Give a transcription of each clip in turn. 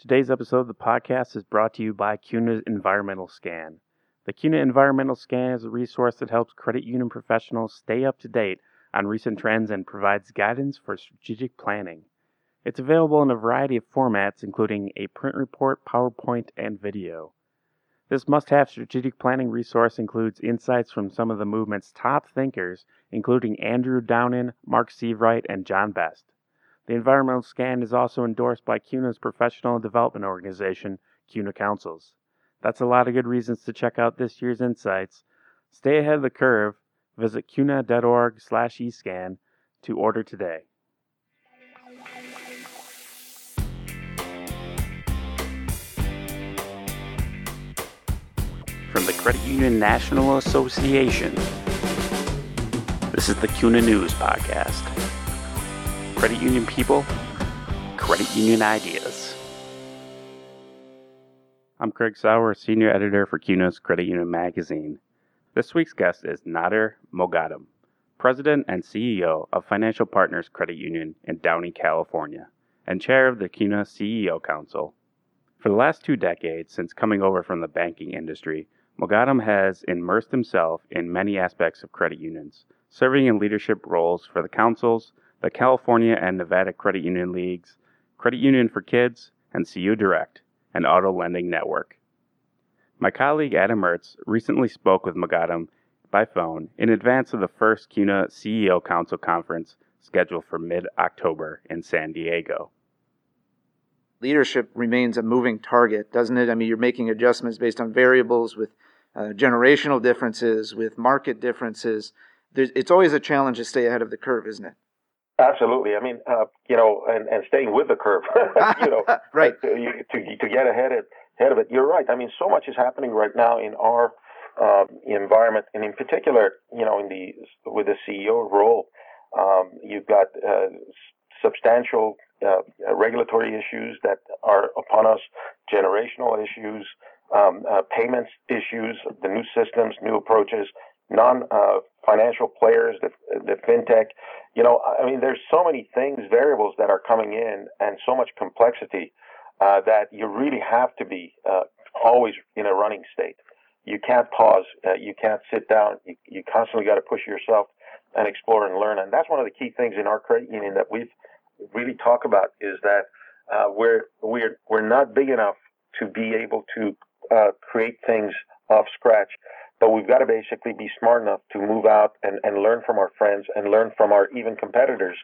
Today's episode of the podcast is brought to you by CUNA Environmental Scan. The CUNA Environmental Scan is a resource that helps credit union professionals stay up to date on recent trends and provides guidance for strategic planning. It's available in a variety of formats, including a print report, PowerPoint, and video. This must have strategic planning resource includes insights from some of the movement's top thinkers, including Andrew Downen, Mark Sievewright, and John Best. The environmental scan is also endorsed by CUNA's professional development organization, CUNA Councils. That's a lot of good reasons to check out this year's insights. Stay ahead of the curve. Visit cuna.org slash escan to order today. From the Credit Union National Association, this is the CUNA News Podcast credit union people, credit union ideas. I'm Craig Sauer, Senior Editor for CUNA's Credit Union Magazine. This week's guest is Nader Moghadam, President and CEO of Financial Partners Credit Union in Downey, California, and Chair of the CUNA CEO Council. For the last two decades since coming over from the banking industry, Moghadam has immersed himself in many aspects of credit unions, serving in leadership roles for the councils, the California and Nevada Credit Union Leagues, Credit Union for Kids, and CU Direct, an auto lending network. My colleague Adam Mertz recently spoke with Moghadam by phone in advance of the first CUNA CEO Council conference scheduled for mid October in San Diego. Leadership remains a moving target, doesn't it? I mean, you're making adjustments based on variables with uh, generational differences, with market differences. There's, it's always a challenge to stay ahead of the curve, isn't it? Absolutely. I mean, uh, you know, and, and staying with the curve, you know, right. To, to, to get ahead of, ahead of it. You're right. I mean, so much is happening right now in our uh, environment, and in particular, you know, in the with the CEO role, um, you've got uh, substantial uh, regulatory issues that are upon us, generational issues, um, uh, payments issues, the new systems, new approaches, non-financial uh, players, the, the fintech. You know, I mean, there's so many things, variables that are coming in, and so much complexity uh, that you really have to be uh, always in a running state. You can't pause. Uh, you can't sit down. You, you constantly got to push yourself and explore and learn. And that's one of the key things in our credit union that we've really talk about is that uh, we're we're we're not big enough to be able to uh, create things off scratch but we've got to basically be smart enough to move out and, and learn from our friends and learn from our even competitors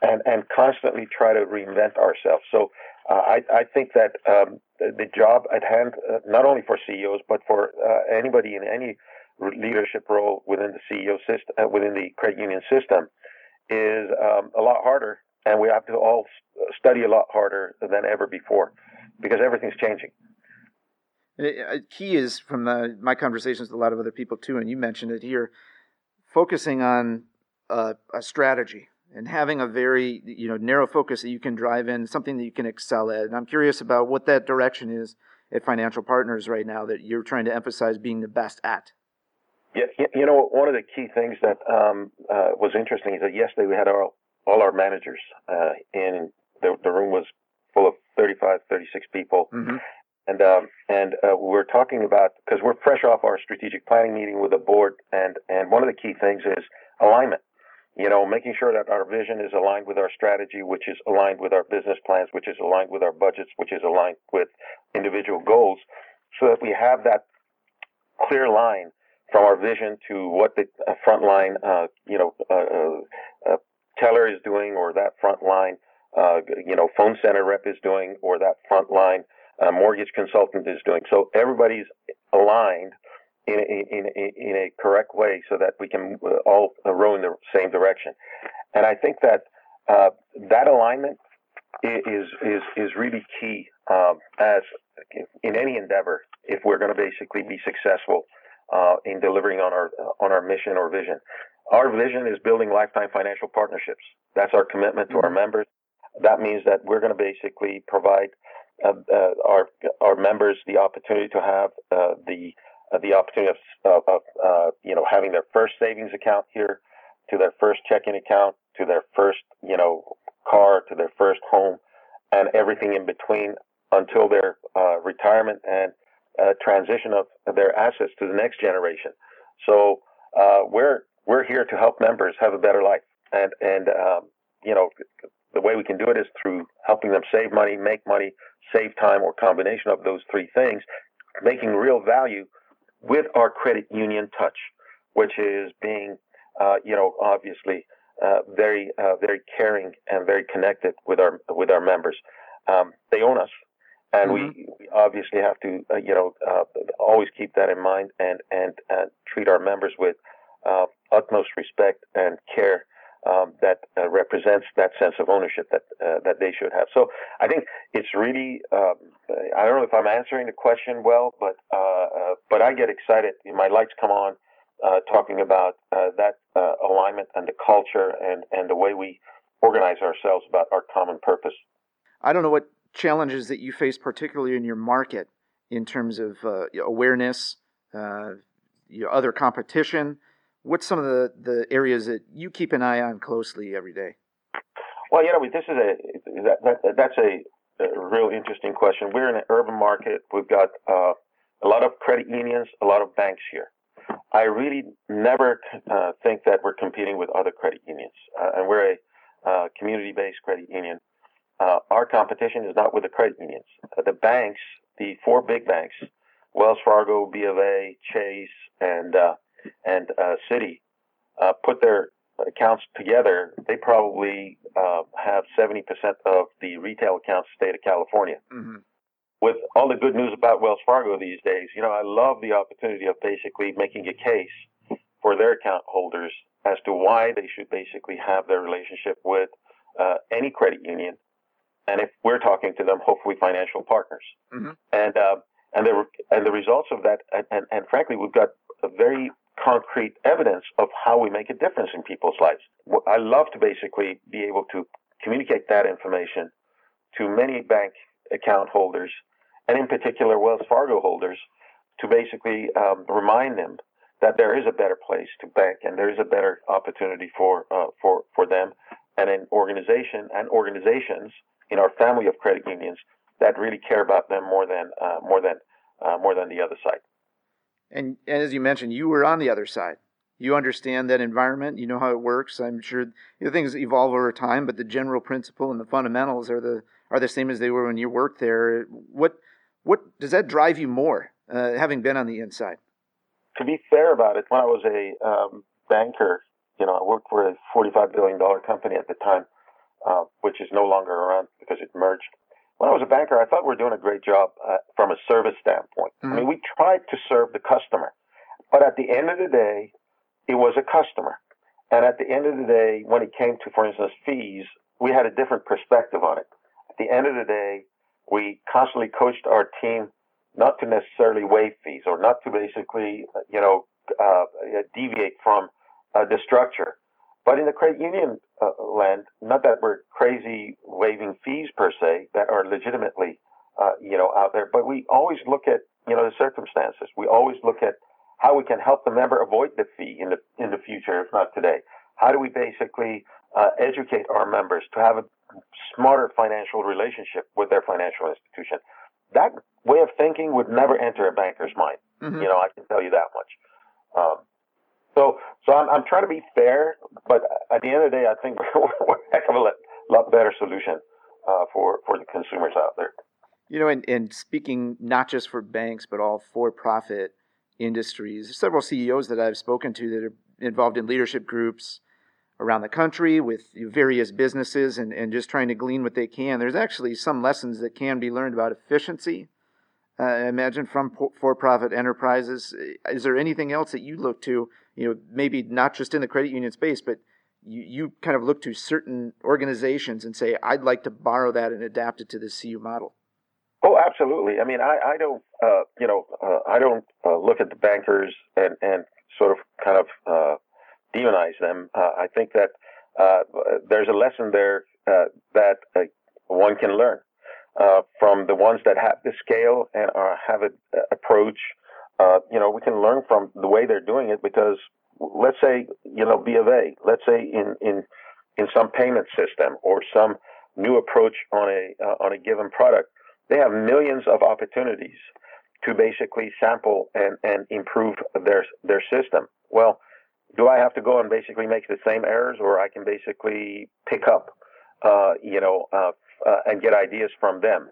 and, and constantly try to reinvent ourselves. So uh, I, I think that um, the, job at hand, uh, not only for CEOs, but for uh, anybody in any leadership role within the CEO system, uh, within the credit union system, is um, a lot harder. And we have to all study a lot harder than ever before because everything's changing. A key is from the, my conversations with a lot of other people too, and you mentioned it here, focusing on a, a strategy and having a very you know narrow focus that you can drive in, something that you can excel at. And I'm curious about what that direction is at Financial Partners right now that you're trying to emphasize being the best at. Yeah, you know, one of the key things that um, uh, was interesting is that yesterday we had our, all our managers uh, in the, the room was full of 35, 36 people, mm-hmm. And um, and uh, we're talking about because we're fresh off our strategic planning meeting with the board, and and one of the key things is alignment. You know, making sure that our vision is aligned with our strategy, which is aligned with our business plans, which is aligned with our budgets, which is aligned with individual goals, so that we have that clear line from our vision to what the uh, frontline, uh, you know, uh, uh, uh, teller is doing, or that frontline, uh, you know, phone center rep is doing, or that frontline a mortgage consultant is doing. So everybody's aligned in a, in a, in a correct way so that we can uh, all row in the same direction. And I think that uh, that alignment is is is really key um, as in any endeavor if we're going to basically be successful uh, in delivering on our on our mission or vision. Our vision is building lifetime financial partnerships. That's our commitment to our mm-hmm. members. That means that we're going to basically provide uh, uh, our our members the opportunity to have uh, the the opportunity of, of you know having their first savings account here, to their first checking account, to their first you know car, to their first home, and everything in between. until their uh, retirement and uh, transition of their assets to the next generation. So uh, we're we're here to help members have a better life, and and um, you know the way we can do it is through helping them save money, make money, save time, or combination of those three things, making real value with our credit union touch, which is being uh, you know obviously uh, very uh, very caring and very connected with our with our members. Um, they own us, and mm-hmm. we, we, obviously have to uh, you know uh, always keep that in mind and and treat our members with uh, utmost respect and care. Um, that uh, represents that sense of ownership that that they should have. So I think it's really um, I don't know if I'm answering the question well, but but I get excited. My lights come on uh, talking about uh, that uh, alignment and the culture and, and the way we organize ourselves about our common purpose. I don't know what challenges that you face, particularly in your market, in terms of uh, awareness, uh, your other competition. What's some of the, the areas that you keep an eye on closely every day? Well, you know, this is a that, that that's a, a real interesting question. We're in an urban market. We've got uh, a lot of credit unions, a lot of banks here. I really never uh, think that we're competing with other credit unions, uh, and we're a uh, community-based credit union. Uh, our competition is not with the credit unions. Uh, the banks, the four big banks, Wells Fargo, B of A, Chase, and uh, and Citi, put their accounts together. They probably have 70% of the retail accounts state of California. Mm-hmm with all the good news about Wells Fargo these days, you know, I love the opportunity of basically making a case for their account holders as to why they should basically have their relationship with uh, any credit union, and if we're talking to them, hopefully financial partners. Mm-hmm. And uh, and the and the results of that, and, and frankly, we've got a very concrete evidence of how we make a difference in people's lives. I love to basically be able to communicate that information to many bank account holders, and in particular Wells Fargo holders, to basically um, remind them that there is a better place to bank and there is a better opportunity for uh, for for them and an organization and organizations in our family of credit unions that really care about them more than uh, more than uh, more than the other side. And, and as you mentioned, you were on the other side. You understand that environment. You know how it works. I'm sure you know, things evolve over time, but the general principle and the fundamentals are the are the same as they were when you worked there. What what does that drive you more, uh, having been on the inside? To be fair about it, when I was a um, banker, you know, I worked for a forty-five billion dollar company at the time, uh, which is no longer around because it merged. When I was a banker, I thought we were doing a great job uh, from a service standpoint. Mm-hmm. I mean, we tried to serve the customer, but at the end of the day, it was a customer. And at the end of the day, when it came to, for instance, fees, we had a different perspective on it At the end of the day, we constantly coached our team not to necessarily waive fees or not to basically, you know, uh, deviate from uh, the structure. But in the credit union uh, land, not that we're crazy waiving fees per se that are legitimately, uh, you know, out there, but we always look at, you know, the circumstances. We always look at how we can help the member avoid the fee in the in the future, if not today. How do we basically uh, educate our members to have a smarter financial relationship with their financial institution. That way of thinking would never enter a banker's mind. Mm-hmm. You know, I can tell you that much. Um, so, so I'm, I'm trying to be fair, but at the end of the day, I think we're, a heck of a lot better solution uh, for for the consumers out there. You know, and, and speaking not just for banks, but all for-profit industries, several CEOs that I've spoken to that are involved in leadership groups around the country with various businesses and, and just trying to glean what they can. There's actually some lessons that can be learned about efficiency. Uh, I imagine from for-profit enterprises. Is there anything else that you look to? You know, maybe not just in the credit union space, but you, you kind of look to certain organizations and say, "I'd like to borrow that and adapt it to the CU model." Oh, absolutely. I mean, I, I don't, uh, you know, uh, I don't uh, look at the bankers and, and sort of kind of uh, demonize them. Uh, I think that uh, there's a lesson there uh, that uh, one can learn uh, from the ones that have the scale and have an approach. you know, we can learn from the way they're doing it because let's say, you know, B of A, let's say in, in, in some payment system or some new approach on a, on a given product, they have millions of opportunities to basically sample and, and improve their their system. Well, do I have to go and basically make the same errors, or I can basically pick up, uh, you know, uh, uh, and get ideas from them,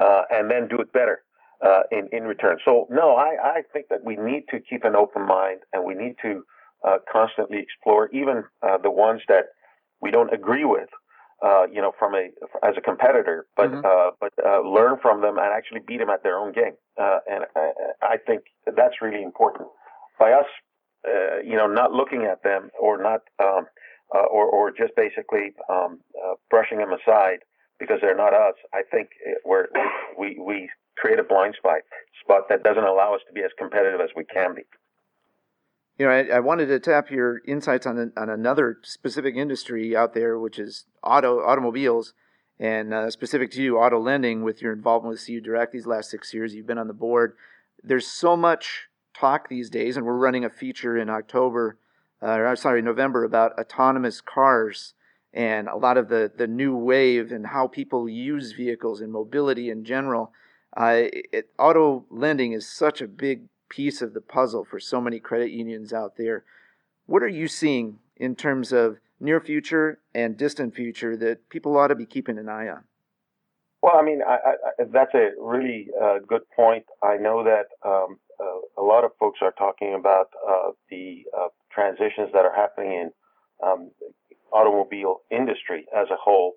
uh, and then do it better uh, in in return. So no, I I think that we need to keep an open mind, and we need to uh, constantly explore even the ones that we don't agree with. Uh, you know, from a as a competitor, but mm-hmm. uh, but uh, learn from them and actually beat them at their own game. and I, I think that's really important. By us uh, you know, not looking at them or not, um, uh, or, or just basically um, uh, brushing them aside because they're not us. I think we're, we, we create a blind spot, spot that doesn't allow us to be as competitive as we can be. You know, I, I wanted to tap your insights on, on another specific industry out there, which is auto automobiles, and uh, specific to you, auto lending. With your involvement with CU Direct these last six years, you've been on the board. There's so much talk these days, and we're running a feature in October, uh, or sorry, November about autonomous cars and a lot of the, the new wave and how people use vehicles and mobility in general. Uh, it, auto lending is such a big piece of the puzzle for so many credit unions out there. What are you seeing in terms of near future and distant future that people ought to be keeping an eye on? Well, I mean, I, I, that's a really uh, good point. I know that um, uh, a lot of folks are talking about uh, the uh, transitions that are happening in um, automobile industry as a whole,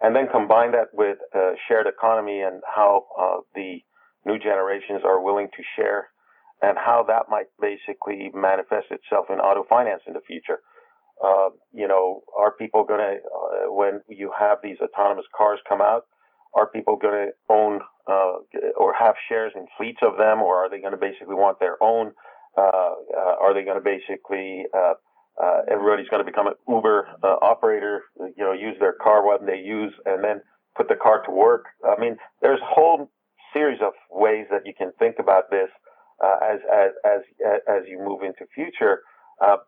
and then combine that with uh, shared economy and how uh, the new generations are willing to share, and how that might basically manifest itself in auto finance in the future. Uh, you know, are people going to, when you have these autonomous cars come out, are people going to own uh, or have shares in fleets of them, or are they going to basically want their own? Uh, uh, are they going to basically uh, uh, everybody's going to become an Uber uh, operator? You know, use their car when they use, and then put the car to work. I mean, there's a whole series of ways that you can think about this as as as as you move into future,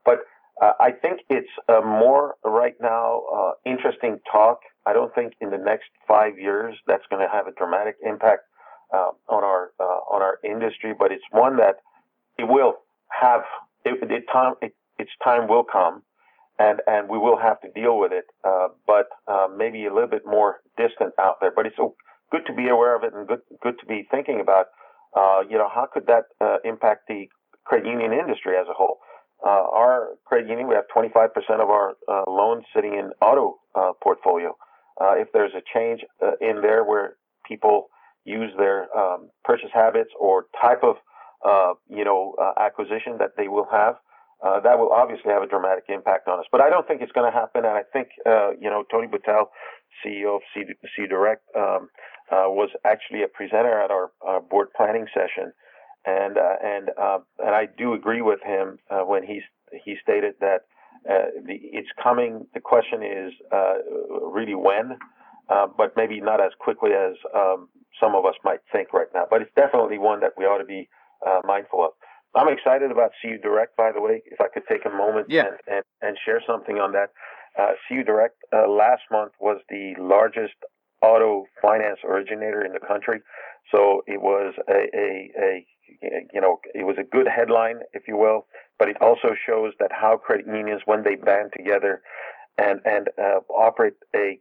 but. Uh, I think it's uh, more right now uh, interesting talk. I don't think in the next five years that's going to have a dramatic impact uh, on our uh, on our industry, but it's one that it will have. It, it time it, its time will come, and and we will have to deal with it. Uh, but maybe a little bit more distant out there. But it's good to be aware of it and good good to be thinking about. you know, how could that impact the credit union industry as a whole? Uh, our credit union, we have 25% of our uh, loans sitting in auto uh, portfolio. Uh, if there's a change uh, in there where people use their um, purchase habits or type of, uh, you know, acquisition that they will have, that will obviously have a dramatic impact on us. But I don't think it's going to happen. And I think, you know, Tony Boutelle, CEO of C, C Direct, um, was actually a presenter at our, our board planning session and uh, and uh, and I do agree with him uh, when he he stated that uh, the, it's coming. The question is uh, really when, uh, but maybe not as quickly as um, some of us might think right now. But it's definitely one that we ought to be mindful of. I'm excited about CU Direct, by the way. If I could take a moment yeah. and, and, and share something on that. CU Direct last month was the largest auto finance originator in the country. So it was a, a, a you know, it was a good headline, if you will, but it also shows that how credit unions, when they band together and and uh, operate a,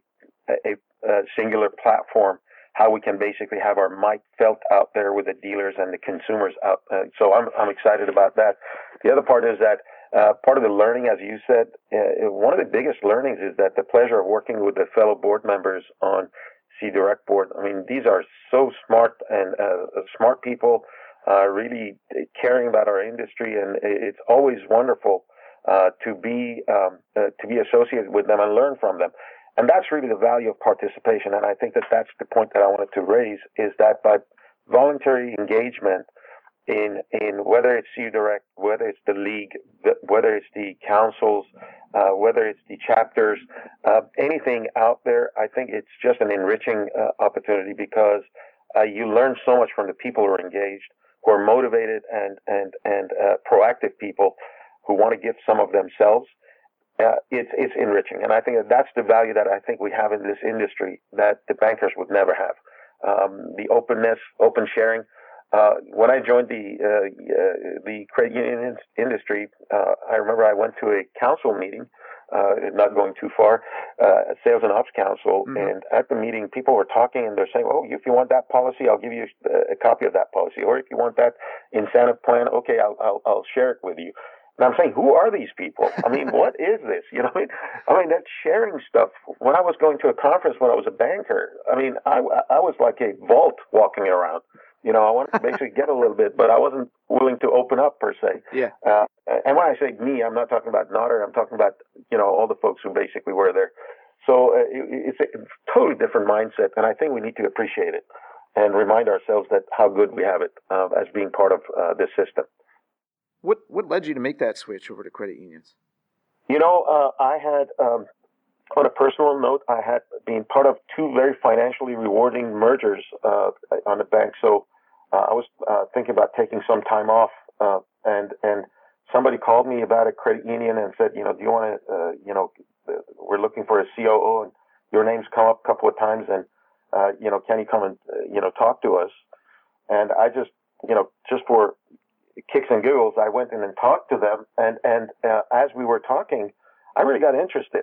a, a singular platform, how we can basically have our might felt out there with the dealers and the consumers out. Uh, so I'm I'm excited about that. The other part is that. Uh, part of the learning, as you said, uh, one of the biggest learnings is that the pleasure of working with the fellow board members on C Direct board. I mean, these are so smart and uh, smart people uh, really caring about our industry, and it's always wonderful uh, to be um, uh, to be associated with them and learn from them. And that's really the value of participation. And I think that that's the point that I wanted to raise is that by voluntary engagement in in whether it's CU Direct, whether it's the league, whether it's the councils, uh, whether it's the chapters, uh, anything out there, I think it's just an enriching uh, opportunity because uh, you learn so much from the people who are engaged who are motivated and and and uh, proactive people who want to give some of themselves. Uh, it's it's enriching, and I think that that's the value that I think we have in this industry that the bankers would never have. um, the openness, open sharing. Uh, when I joined the uh, uh, the credit union industry, uh, I remember I went to a council meeting, uh, not going too far, uh, sales and ops council, mm-hmm. and at the meeting, people were talking and they're saying, "Oh, if you want that policy, I'll give you a copy of that policy, or if you want that incentive plan, okay, I'll I'll, I'll share it with you." And I'm saying, who are these people? I mean, what is this? You know, I mean, I mean that sharing stuff. When I was going to a conference when I was a banker, I mean, I I was like a vault walking around. You know, I wanted to basically get a little bit, but I wasn't willing to open up per se. Yeah. Uh, and when I say me, I'm not talking about Nader. I'm talking about you know all the folks who basically were there. So uh, it, it's a totally different mindset, and I think we need to appreciate it and remind ourselves that how good we have it uh, as being part of uh, this system. What what led you to make that switch over to credit unions? You know, uh, I had um, on a personal note, I had been part of two very financially rewarding mergers uh, on the bank. So uh, I was uh, thinking about taking some time off, uh, and and somebody called me about a credit union and said, you know, do you want to, uh, you know, we're looking for a COO, and your name's come up a couple of times, and you know, can you come and you know talk to us? And I just, you know, just for kicks and giggles, I went in and talked to them, and and as we were talking, I really got interested.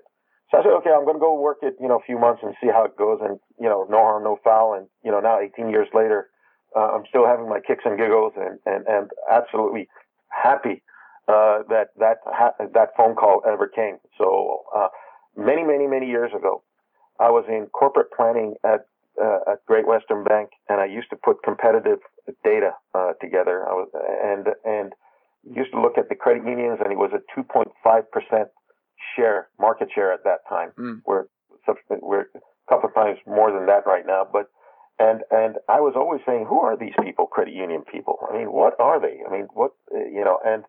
So I said, okay, I'm going to go work it, you know, a few months and see how it goes. And, you know, no harm, no foul. And, you know, now 18 years later, uh, I'm still having my kicks and giggles and, and, and absolutely happy, uh, that, that, ha- that phone call ever came. So, uh, many, many, many years ago, I was in corporate planning at, uh, at Great Western Bank and I used to put competitive data, uh, together. I was, and, and used to look at the credit unions and it was a 2.5 percent share, market share at that time. Mm. We're we're a couple of times more than that right now. But and and I was always saying, who are these people? Credit union people. I mean, what are they? I mean, what you know? And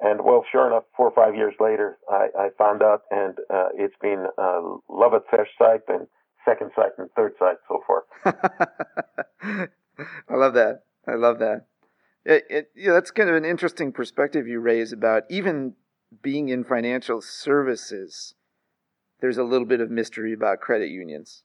and well, sure enough, four or five years later, I, I found out, and uh, it's been uh, love at first sight, and second sight, and third sight so far. I love that. I love that. It, it, yeah, that's kind of an interesting perspective you raise about even being in financial services, there's a little bit of mystery about credit unions.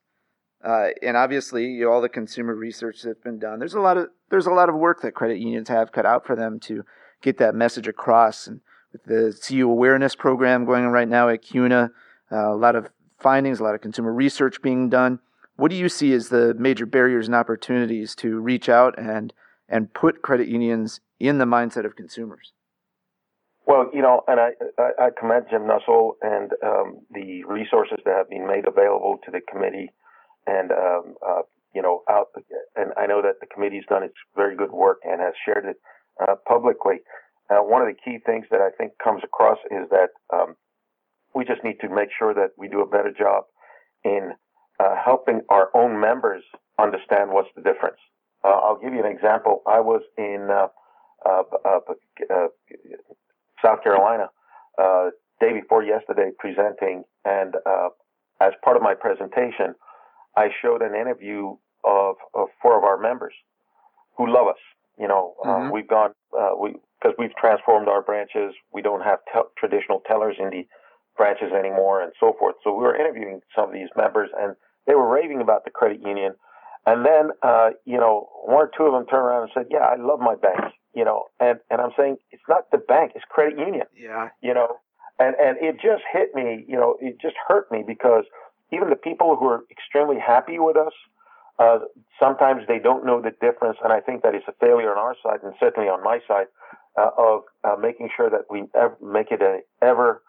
Uh, and obviously, you know, all the consumer research that's been done, there's a lot of there's a lot of work that credit unions have cut out for them to get that message across. And with the CU awareness program going on right now at CUNA, uh, a lot of findings, a lot of consumer research being done. What do you see as the major barriers and opportunities to reach out and and put credit unions in the mindset of consumers? Well, you know, and I, I, I commend Jim Nussle and um, the resources that have been made available to the committee, and um, uh, you know, out. And I know that the committee's done its very good work and has shared it uh, publicly. Uh, one of the key things that I think comes across is that um, we just need to make sure that we do a better job in uh, helping our own members understand what's the difference. Uh, I'll give you an example. I was in uh, South Carolina uh, day before yesterday presenting, and uh, as part of my presentation, I showed an interview of, of four of our members who love us. You know, uh, mm-hmm. uh, we've gone uh, we because we've transformed our branches. We don't have traditional tellers in the branches anymore, and so forth. So we were interviewing some of these members, and they were raving about the credit union. And then, uh, you know, one or two of them turned around and said, "Yeah, I love my bank." you know, and, and I'm saying it's not the bank, it's credit union. Yeah. You know, and, and it just hit me, you know, it just hurt me because even the people who are extremely happy with us, uh, sometimes they don't know the difference. And I think that is a failure on our side and certainly on my side uh, of uh, making sure that we ever make it a ever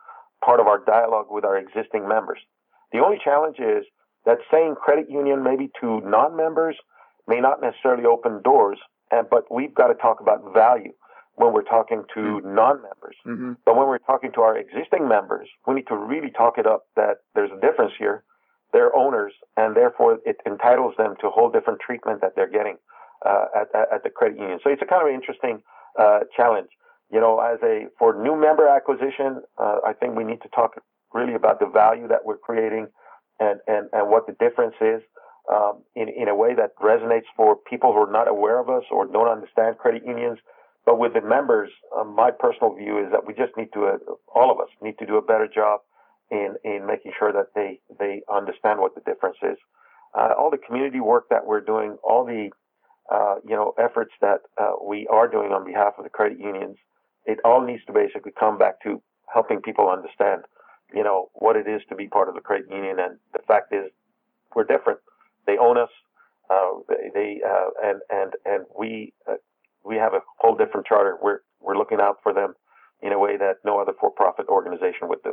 part of our dialogue with our existing members. The only challenge is that saying credit union maybe to non-members may not necessarily open doors and, but we've got to talk about value when we're talking to mm-hmm. non-members. Mm-hmm. But when we're talking to our existing members, we need to really talk it up that there's a difference here. They're owners, and therefore it entitles them to a whole different treatment that they're getting uh, at, at, the credit union. So it's a kind of interesting uh, challenge. You know, as a for new member acquisition, uh, I think we need to talk really about the value that we're creating and, and, and what the difference is um, in, in a way that resonates for people who are not aware of us or don't understand credit unions. But with the members, um, my personal view is that we just need to, uh, all of us need to do a better job in, in making sure that they, they understand what the difference is. uh, all the community work that we're doing, all the uh, you know efforts that uh, we are doing on behalf of the credit unions, it all needs to basically come back to helping people understand, you know, what it is to be part of the credit union. And the fact is, we're different. They own us. Uh, they uh, and and and we uh, we have a whole different charter. We're we're looking out for them in a way that no other for-profit organization would do.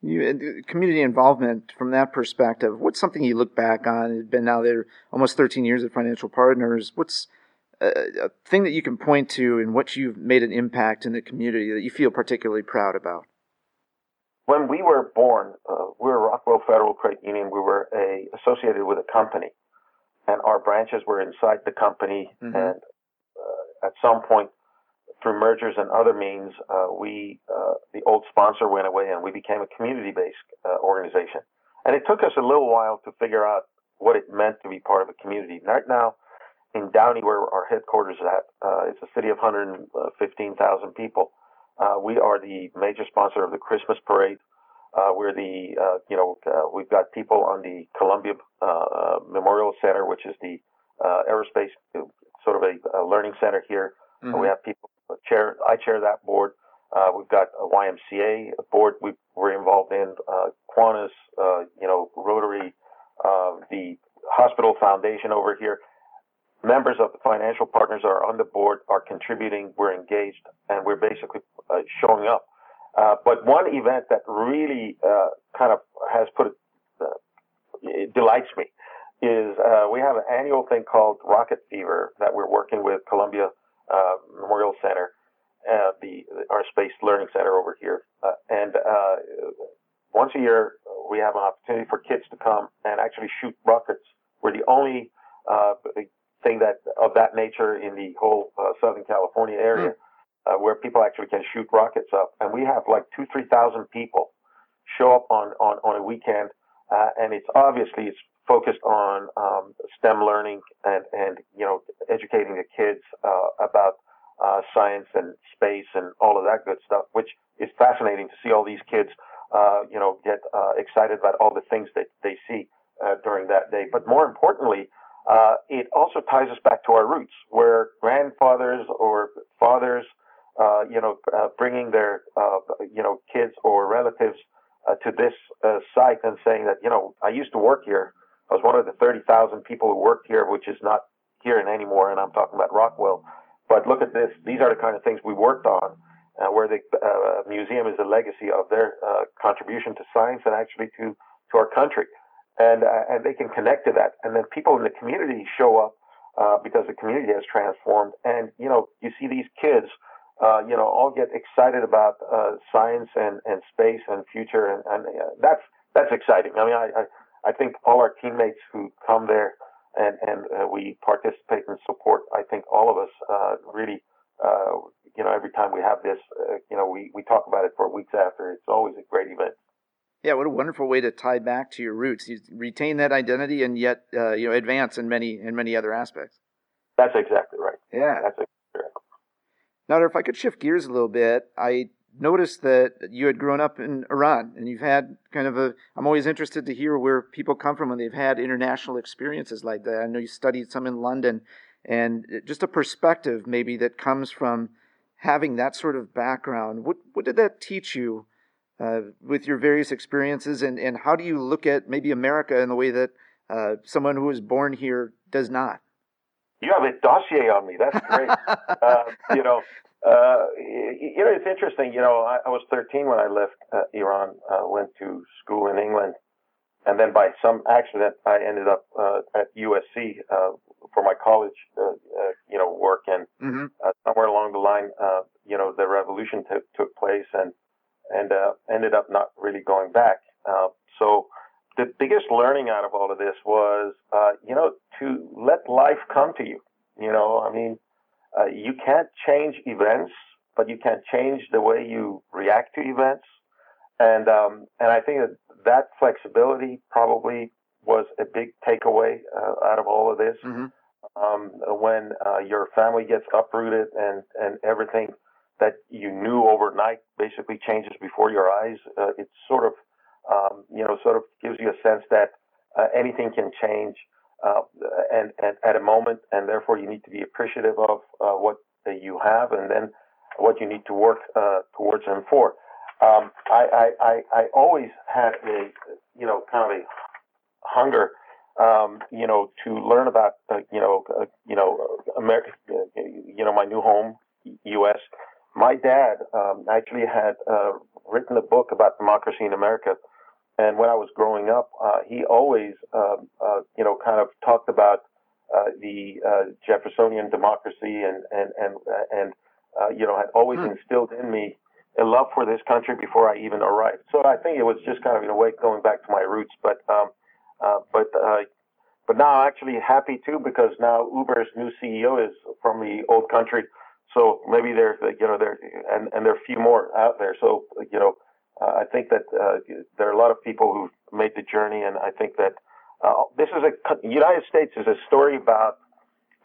You, community involvement from that perspective. What's something you look back on? It's been now there almost 13 years at Financial Partners. What's a, a thing that you can point to in which you've made an impact in the community that you feel particularly proud about? When we were born, uh, we were Rockwell Federal Credit Union. We were a, associated with a company, and our branches were inside the company. Mm-hmm. And uh, at some point, through mergers and other means, uh, we uh, the old sponsor went away, and we became a community-based uh, organization. And it took us a little while to figure out what it meant to be part of a community. Right now, in Downey, where our headquarters is at, uh, it's a city of 115,000 people. Uh, we are the major sponsor of the Christmas parade. Uh, we're the, uh, you know, uh, we've got people on the Columbia uh, Memorial Center, which is the aerospace sort of a, a learning center here. Mm-hmm. We have people chair. I chair that board. we've got a YMCA board. We, we're involved in Kiwanis, you know, Rotary, the hospital foundation over here members of the financial partners are on the board, are contributing, we're engaged, and we're basically uh, showing up. Uh, but one event that really uh, kind of has put it, uh, it delights me is uh, we have an annual thing called Rocket Fever that we're working with Columbia uh, Memorial Center, the aerospace learning center over here, and once a year we have an opportunity for kids to come and actually shoot rockets. We're the only thing that of that nature in the whole uh, Southern California area, mm. uh, where people actually can shoot rockets up, and we have like two, three thousand people show up on on on a weekend, uh, and it's obviously it's focused on um, STEM learning and and you know educating the kids uh, about uh, science and space and all of that good stuff, which is fascinating to see all these kids, uh, you know, get excited about all the things that they see during that day. But more importantly, uh, it also ties us back to our roots, where grandfathers or fathers, uh, you know, uh, bringing their, uh, you know, kids or relatives uh, to this uh, site and saying that, you know, I used to work here. I was one of the 30,000 people who worked here, which is not here anymore, and I'm talking about Rockwell. But look at this; these are the kind of things we worked on, where the museum is a legacy of their contribution to science and actually to to our country and uh, and they can connect to that. And then people in the community show up uh, because the community has transformed. And you know, you see these kids, uh, you know, all get excited about uh, science and, and space and future, and, and uh, that's that's exciting. I mean, I, I I think all our teammates who come there and and uh, we participate and support. I think all of us really. you know, every time we have this, you know, we, we talk about it for weeks after. It's always a great event. Yeah, what a wonderful way to tie back to your roots. You retain that identity and yet uh, you know advance in many in many other aspects. That's exactly right. Yeah, that's exactly right. Now, if I could shift gears a little bit, I noticed that you had grown up in Iran and you've had kind of a. I'm always interested to hear where people come from when they've had international experiences like that. I know you studied some in London, and just a perspective maybe that comes from having that sort of background. What what did that teach you? Uh, with your various experiences, and, and how do you look at maybe America in the way that uh, someone who was born here does not? You have a dossier on me. That's great. uh, you know, uh, you know, it's interesting. You know, I, I was 13 when I left uh, Iran, uh, went to school in England, and then by some accident, I ended up at USC for my college, you know, work. And mm-hmm. somewhere along the line, you know, the revolution t- took place, and and uh, ended up not really going back. Uh, so the biggest learning out of all of this was, uh, you know, to let life come to you. You know, I mean, uh, you can't change events, but you can change the way you react to events. And um, and I think that that flexibility probably was a big takeaway uh, out of all of this. Mm-hmm. Um, when uh, your family gets uprooted and and everything that you knew overnight basically changes before your eyes. Uh, it sort of, um, you know, sort of gives you a sense that uh, anything can change uh, and, and, at a moment, and therefore you need to be appreciative of uh, what you have and then what you need to work uh, towards and for. Um, I, I, I, always had a, you know, kind of a hunger, um, you know, to learn about, uh, you know, you know, America, you know, my new home, U.S. My dad um, actually had uh, written a book about democracy in America, and when I was growing up, uh, he always, um, uh, you know, kind of talked about uh, the uh, Jeffersonian democracy and and and and uh, you know had always hmm. instilled in me a love for this country before I even arrived. So I think it was just kind of in a way going back to my roots. But um, uh, but uh, but now I'm actually happy too because now Uber's new CEO is from the old country. So maybe there's you know there and and there are a few more out there. So you know uh, I think that uh, there are a lot of people who've made the journey, and I think that uh, this is a United States is a story about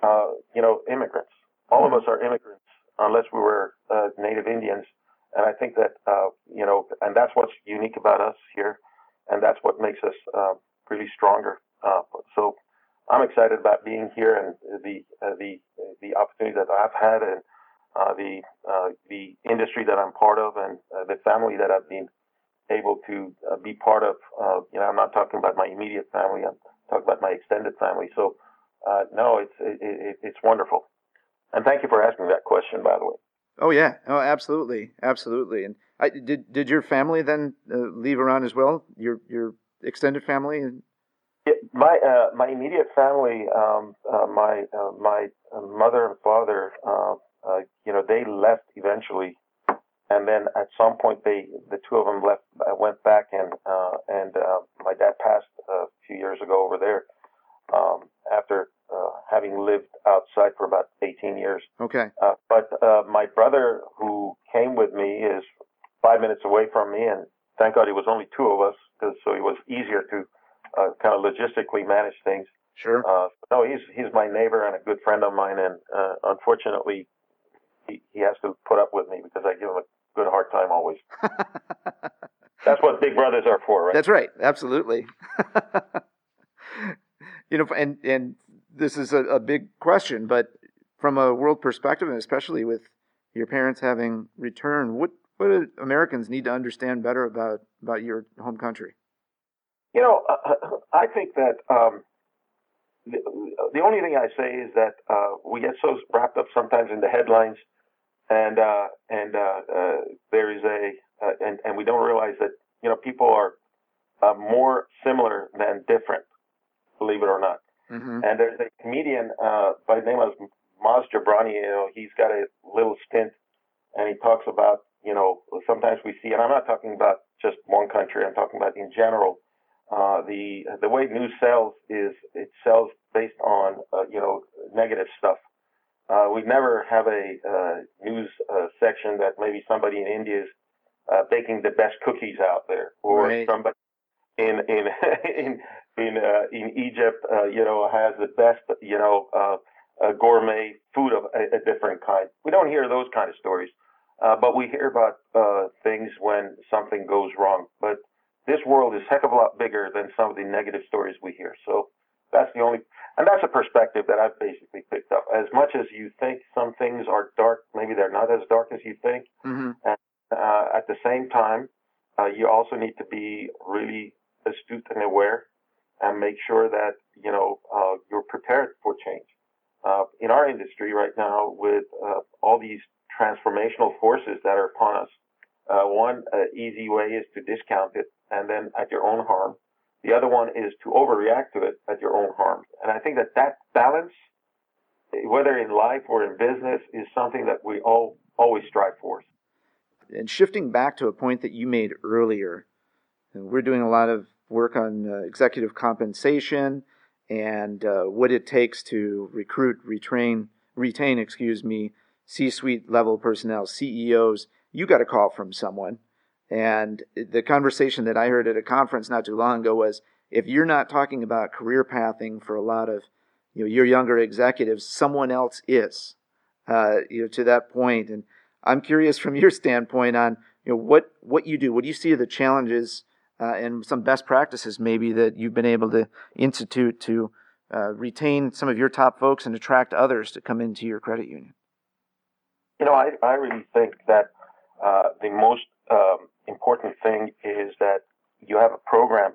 uh, you know immigrants. All of mm-hmm. us are immigrants unless we were uh, native Indians and I think that, uh, you know, and that's what's unique about us here. And that's what makes us uh, really stronger. Uh, so I'm excited about being here and the, uh, the, the opportunity that I've had and uh, the, uh, the industry that I'm part of and the family that I've been able to be part of. you know, I'm not talking about my immediate family. I'm talking about my extended family. So, no, it's, it, it, it's wonderful. And thank you for asking that question, by the way. Oh yeah, oh absolutely, absolutely. And I, did did your family then uh, leave Iran as well? Your your extended family? Yeah, my uh, my immediate family, um, uh, my uh, my uh, mother and father, uh, you know, they left eventually, and then at some point they the two of them left I went back and and my dad passed a few years ago over there um, after having lived outside for about 18 years. Okay. Uh, but uh, my brother, who came with me, is five minutes away from me, and thank God it was only two of us, cause, so it was easier to uh, kind of logistically manage things. Sure. Uh, no, he's he's my neighbor and a good friend of mine, and uh, unfortunately, he, he has to put up with me because I give him a good hard time always. That's what big brothers are for, right? That's right. Absolutely. you know, and and this is a, a big question, but from a world perspective, and especially with your parents having returned, what what do Americans need to understand better about about your home country? You know, uh, uh, I think that um, the, the, only thing I say is that uh, we get so wrapped up sometimes in the headlines, and uh, and uh, uh, there is a uh, and and we don't realize that you know people are uh, more similar than different, believe it or not. Mm-hmm. And there's a comedian uh, by the name of Maz Jobrani. You know, he's got a little stint, and he talks about you know sometimes we see, and I'm not talking about just one country. I'm talking about in general. Uh, the the way news sells is it sells based on uh, you know negative stuff. Uh, we never have a uh, news uh, section that maybe somebody in India is uh, baking the best cookies out there, or right. somebody in in in in uh, in Egypt, uh, you know, has the best, you know, uh, uh, gourmet food of a, a, different kind. We don't hear those kind of stories, uh, but we hear about uh, things when something goes wrong. But this world is heck of a lot bigger than some of the negative stories we hear. So that's the only, and that's a perspective that I've basically picked up. As much as you think some things are dark, maybe they're not as dark as you think. Mm-hmm. And at the same time, you also need to be really astute and aware and make sure that, you know, uh, you're prepared for change. Uh, in our industry right now, with uh, all these transformational forces that are upon us, uh, one uh, easy way is to discount it and then at your own harm. The other one is to overreact to it at your own harm. And I think that that balance, whether in life or in business, is something that we all always strive for. And shifting back to a point that you made earlier, we're doing a lot of work on uh, executive compensation and uh, what it takes to recruit, retrain, retain, excuse me, C-suite level personnel, CEOs. You got a call from someone, and the conversation that I heard at a conference not too long ago was, if you're not talking about career pathing for a lot of you know your younger executives, someone else is. Uh, you know to that point. and I'm curious from your standpoint on you know what what you do. What do you see are the challenges uh, and some best practices maybe that you've been able to institute to uh, retain some of your top folks and attract others to come into your credit union? You know, I, I really think that uh, the most um, important thing is that you have a program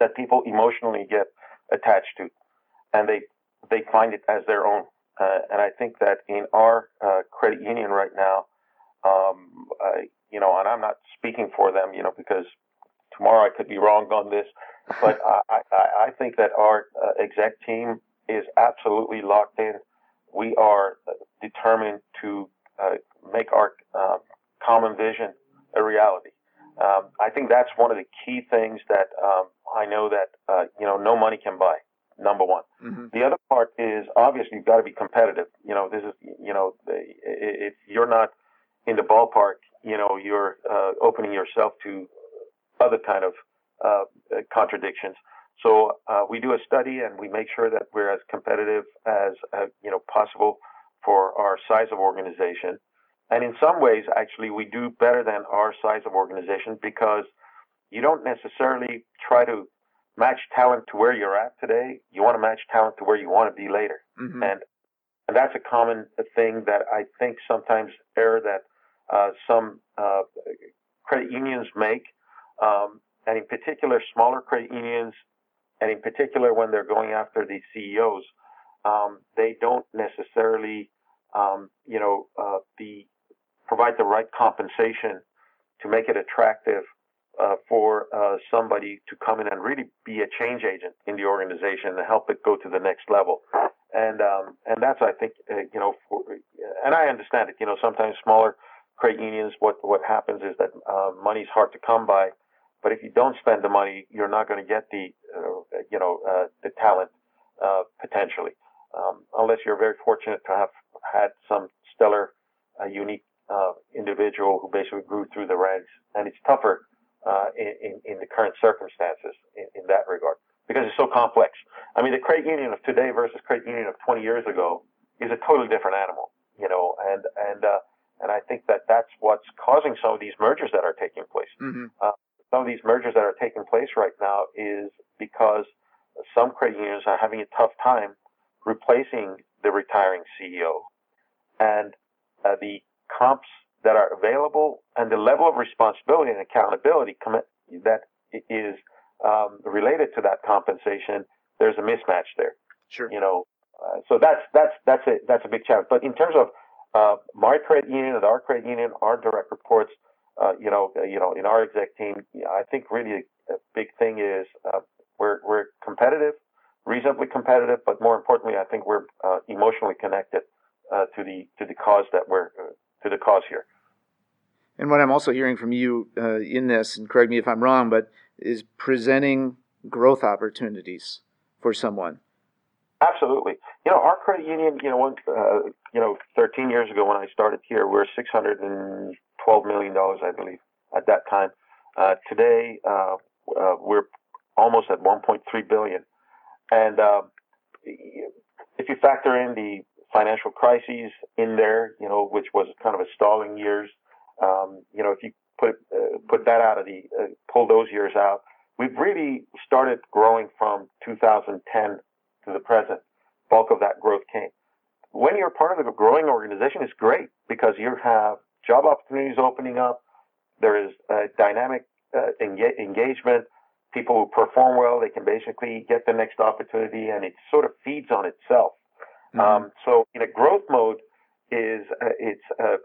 that people emotionally get attached to, and they they find it as their own. Uh, and I think that in our uh, credit union right now, um, I, you know, and I'm not speaking for them, you know, because tomorrow I could be wrong on this, but I, I, I think that our uh, exec team is absolutely locked in. We are determined to uh, make our uh, common vision a reality. Um, I think that's one of the key things that um, I know that uh, you know no money can buy. Number one. Mm-hmm. The other part is obviously you've got to be competitive. You know, this is you know if you're not in the ballpark, you know you're uh, opening yourself to other kind of uh, contradictions. So uh, we do a study and we make sure that we're as competitive as uh, you know possible for our size of organization. And in some ways, actually, we do better than our size of organization because you don't necessarily try to match talent to where you're at today. You want to match talent to where you want to be later. Mm-hmm. And and that's a common thing that I think sometimes error that uh, some uh, credit unions make, um, and in particular smaller credit unions, and in particular when they're going after the CEOs, um, they don't necessarily, um, you know, uh, the provide the right compensation to make it attractive uh, for uh, somebody to come in and really be a change agent in the organization and help it go to the next level. And um, and that's I think uh, you know, for, and I understand it. You know, sometimes smaller credit unions, what what happens is that uh, money's hard to come by. But if you don't spend the money, you're not going to get the uh, you know uh, the talent potentially, um, unless you're very fortunate to have had some stellar, unique uh, individual who basically grew through the ranks. And it's tougher uh, in, in, the current circumstances in, in, that regard because it's so complex. I mean, the credit union of today versus credit union of 20 years ago is a totally different animal, you know, and, and, uh, and I think that that's what's causing some of these mergers that are taking place. Mm-hmm. Uh, some of these mergers that are taking place right now is because some credit unions are having a tough time replacing the retiring CEO. And uh, the comps that are available and the level of responsibility and accountability that is um, related to that compensation, there's a mismatch there. Sure. You know, uh, so that's that's that's a that's a big challenge. But in terms of uh, my credit union and our credit union, our direct reports, uh, you know, uh, you know, in our exec team, I think really a, a big thing is uh, we're we're competitive, reasonably competitive, but more importantly, I think we're uh, emotionally connected to the to the cause that we're to the cause here. And what I'm also hearing from you uh, in this, and correct me if I'm wrong, but is presenting growth opportunities for someone. Absolutely. You know, our credit union, you know, one, uh, you know, 13 years ago when I started here, we are 612 million dollars, I believe, at that time. Uh, today, uh, uh we're almost at 1.3 billion, and uh, if you factor in the financial crises in there, you know, which was kind of a stalling years. Um, you know, if you put uh, put that out of the uh, pull those years out, we've really started growing from 2010 to the present. Bulk of that growth came. When you're part of a growing organization, it's great because you have job opportunities opening up. There is dynamic uh, enga- engagement. People who perform well, they can basically get the next opportunity, and it sort of feeds on itself. Mm-hmm. Um, so in a growth mode is uh, it's uh,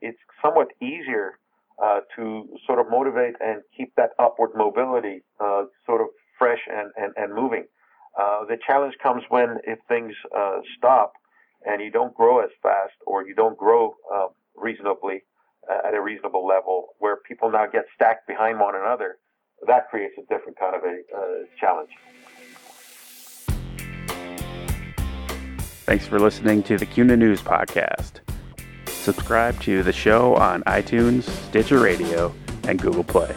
it's somewhat easier uh, to sort of motivate and keep that upward mobility uh, sort of fresh and and, and moving. Uh, the challenge comes when if things uh, stop and you don't grow as fast or you don't grow reasonably at a reasonable level, where people now get stacked behind one another. That creates a different kind of a challenge. Thanks for listening to the CUNA News Podcast. Subscribe to the show on iTunes, Stitcher Radio, and Google Play.